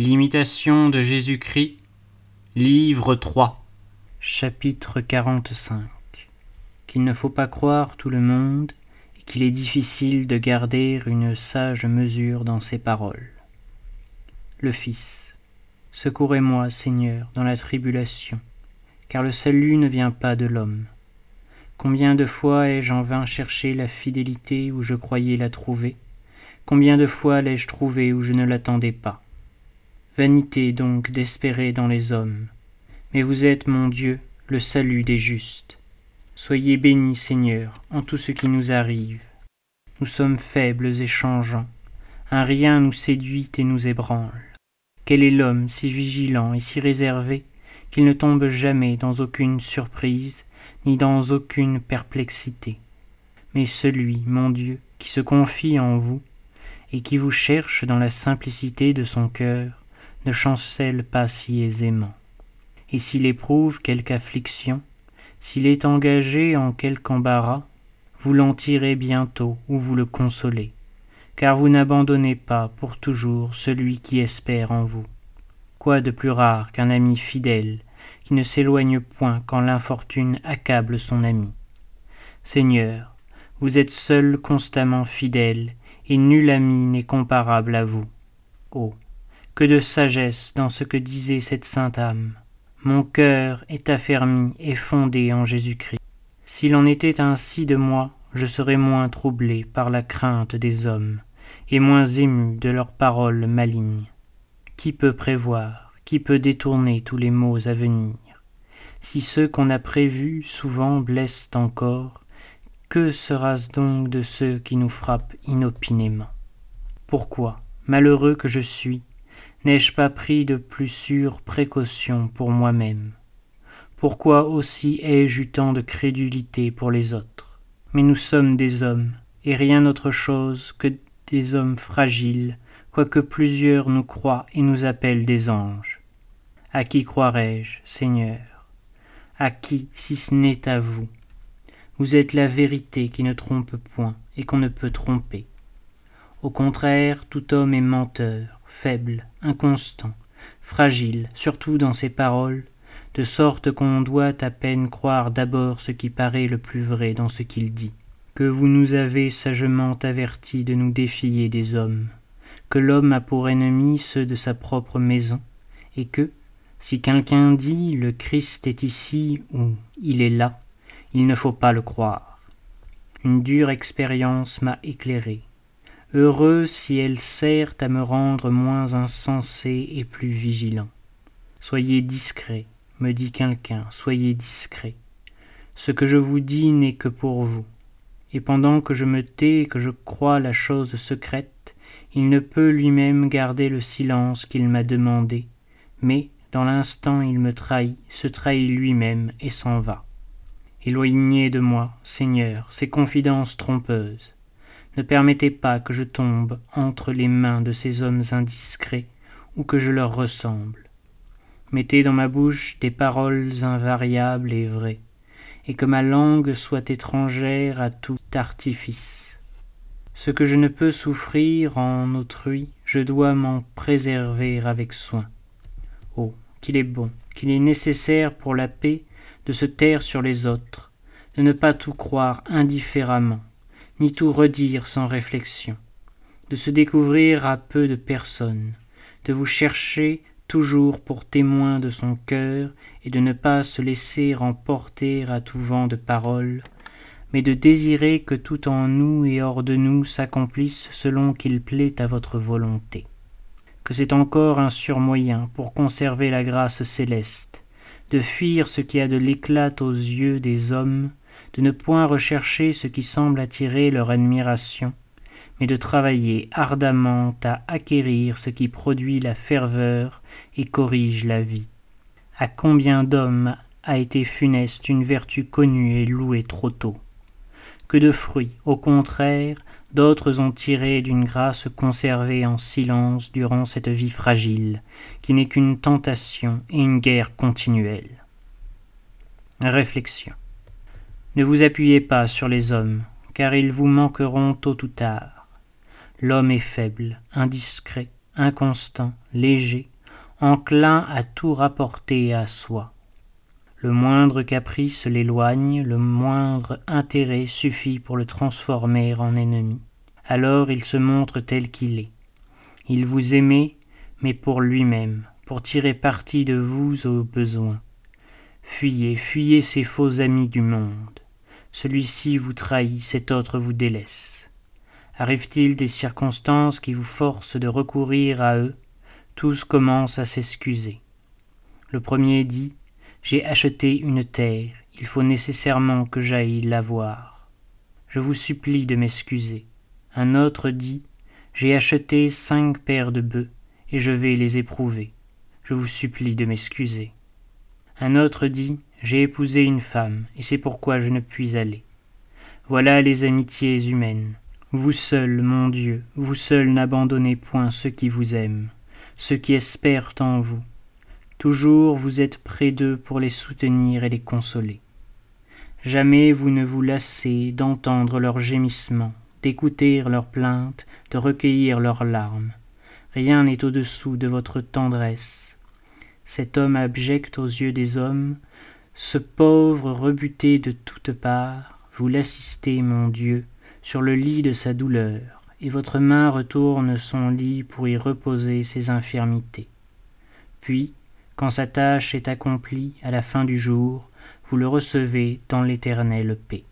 L'imitation de Jésus-Christ, livre 3, chapitre 45 Qu'il ne faut pas croire tout le monde et qu'il est difficile de garder une sage mesure dans ses paroles. Le Fils, secourez-moi, Seigneur, dans la tribulation, car le salut ne vient pas de l'homme. Combien de fois ai-je en vain cherché la fidélité où je croyais la trouver? Combien de fois l'ai-je trouvée où je ne l'attendais pas? Vanité donc d'espérer dans les hommes. Mais vous êtes, mon Dieu, le salut des justes. Soyez bénis, Seigneur, en tout ce qui nous arrive. Nous sommes faibles et changeants. Un rien nous séduit et nous ébranle. Quel est l'homme si vigilant et si réservé qu'il ne tombe jamais dans aucune surprise ni dans aucune perplexité? Mais celui, mon Dieu, qui se confie en vous et qui vous cherche dans la simplicité de son cœur, ne chancelle pas si aisément. Et s'il éprouve quelque affliction, s'il est engagé en quelque embarras, vous l'en tirez bientôt ou vous le consolez, car vous n'abandonnez pas pour toujours celui qui espère en vous. Quoi de plus rare qu'un ami fidèle, qui ne s'éloigne point quand l'infortune accable son ami. Seigneur, vous êtes seul constamment fidèle, et nul ami n'est comparable à vous. Oh, que de sagesse dans ce que disait cette sainte âme. Mon cœur est affermi et fondé en Jésus-Christ. S'il en était ainsi de moi, je serais moins troublé par la crainte des hommes, et moins ému de leurs paroles malignes. Qui peut prévoir, qui peut détourner tous les maux à venir? Si ceux qu'on a prévus souvent blessent encore, que sera-ce donc de ceux qui nous frappent inopinément? Pourquoi, malheureux que je suis, N'ai-je pas pris de plus sûres précautions pour moi-même? Pourquoi aussi ai-je eu tant de crédulité pour les autres? Mais nous sommes des hommes, et rien autre chose que des hommes fragiles, quoique plusieurs nous croient et nous appellent des anges. À qui croirais-je, Seigneur? À qui, si ce n'est à vous? Vous êtes la vérité qui ne trompe point et qu'on ne peut tromper. Au contraire, tout homme est menteur, faible, inconstant, fragile, surtout dans ses paroles, de sorte qu'on doit à peine croire d'abord ce qui paraît le plus vrai dans ce qu'il dit. Que vous nous avez sagement avertis de nous défier des hommes, que l'homme a pour ennemis ceux de sa propre maison, et que, si quelqu'un dit le Christ est ici ou il est là, il ne faut pas le croire. Une dure expérience m'a éclairé, heureux si elle sert à me rendre moins insensé et plus vigilant. Soyez discret, me dit quelqu'un, soyez discret. Ce que je vous dis n'est que pour vous. Et pendant que je me tais et que je crois la chose secrète, il ne peut lui-même garder le silence qu'il m'a demandé, mais, dans l'instant, il me trahit, se trahit lui-même et s'en va. Éloignez de moi, Seigneur, ces confidences trompeuses. Ne permettez pas que je tombe entre les mains de ces hommes indiscrets ou que je leur ressemble. Mettez dans ma bouche des paroles invariables et vraies, et que ma langue soit étrangère à tout artifice. Ce que je ne peux souffrir en autrui, je dois m'en préserver avec soin. Oh, qu'il est bon, qu'il est nécessaire pour la paix de se taire sur les autres, de ne pas tout croire indifféremment, ni tout redire sans réflexion, de se découvrir à peu de personnes, de vous chercher toujours pour témoin de son cœur et de ne pas se laisser emporter à tout vent de paroles, mais de désirer que tout en nous et hors de nous s'accomplisse selon qu'il plaît à votre volonté. Que c'est encore un surmoyen pour conserver la grâce céleste, de fuir ce qui a de l'éclat aux yeux des hommes, de ne point rechercher ce qui semble attirer leur admiration, mais de travailler ardemment à acquérir ce qui produit la ferveur et corrige la vie. À combien d'hommes a été funeste une vertu connue et louée trop tôt? Que de fruits, au contraire, d'autres ont tiré d'une grâce conservée en silence durant cette vie fragile, qui n'est qu'une tentation et une guerre continuelle. Réflexion. Ne vous appuyez pas sur les hommes, car ils vous manqueront tôt ou tard. L'homme est faible, indiscret, inconstant, léger, enclin à tout rapporter à soi. Le moindre caprice l'éloigne, le moindre intérêt suffit pour le transformer en ennemi. Alors il se montre tel qu'il est. Il vous aimait, mais pour lui-même, pour tirer parti de vous au besoin. Fuyez, fuyez ces faux amis du monde. Celui-ci vous trahit, cet autre vous délaisse. Arrive-t-il des circonstances qui vous forcent de recourir à eux? Tous commencent à s'excuser. Le premier dit J'ai acheté une terre, il faut nécessairement que j'aille la voir. Je vous supplie de m'excuser. Un autre dit J'ai acheté cinq paires de bœufs, et je vais les éprouver. Je vous supplie de m'excuser. Un autre dit J'ai épousé une femme, et c'est pourquoi je ne puis aller. Voilà les amitiés humaines. Vous seul, mon Dieu, vous seul n'abandonnez point ceux qui vous aiment, ceux qui espèrent en vous. Toujours vous êtes près d'eux pour les soutenir et les consoler. Jamais vous ne vous lassez d'entendre leurs gémissements, d'écouter leurs plaintes, de recueillir leurs larmes. Rien n'est au-dessous de votre tendresse, cet homme abject aux yeux des hommes, ce pauvre rebuté de toutes parts, vous l'assistez, mon Dieu, sur le lit de sa douleur, et votre main retourne son lit pour y reposer ses infirmités. Puis, quand sa tâche est accomplie à la fin du jour, vous le recevez dans l'éternelle paix.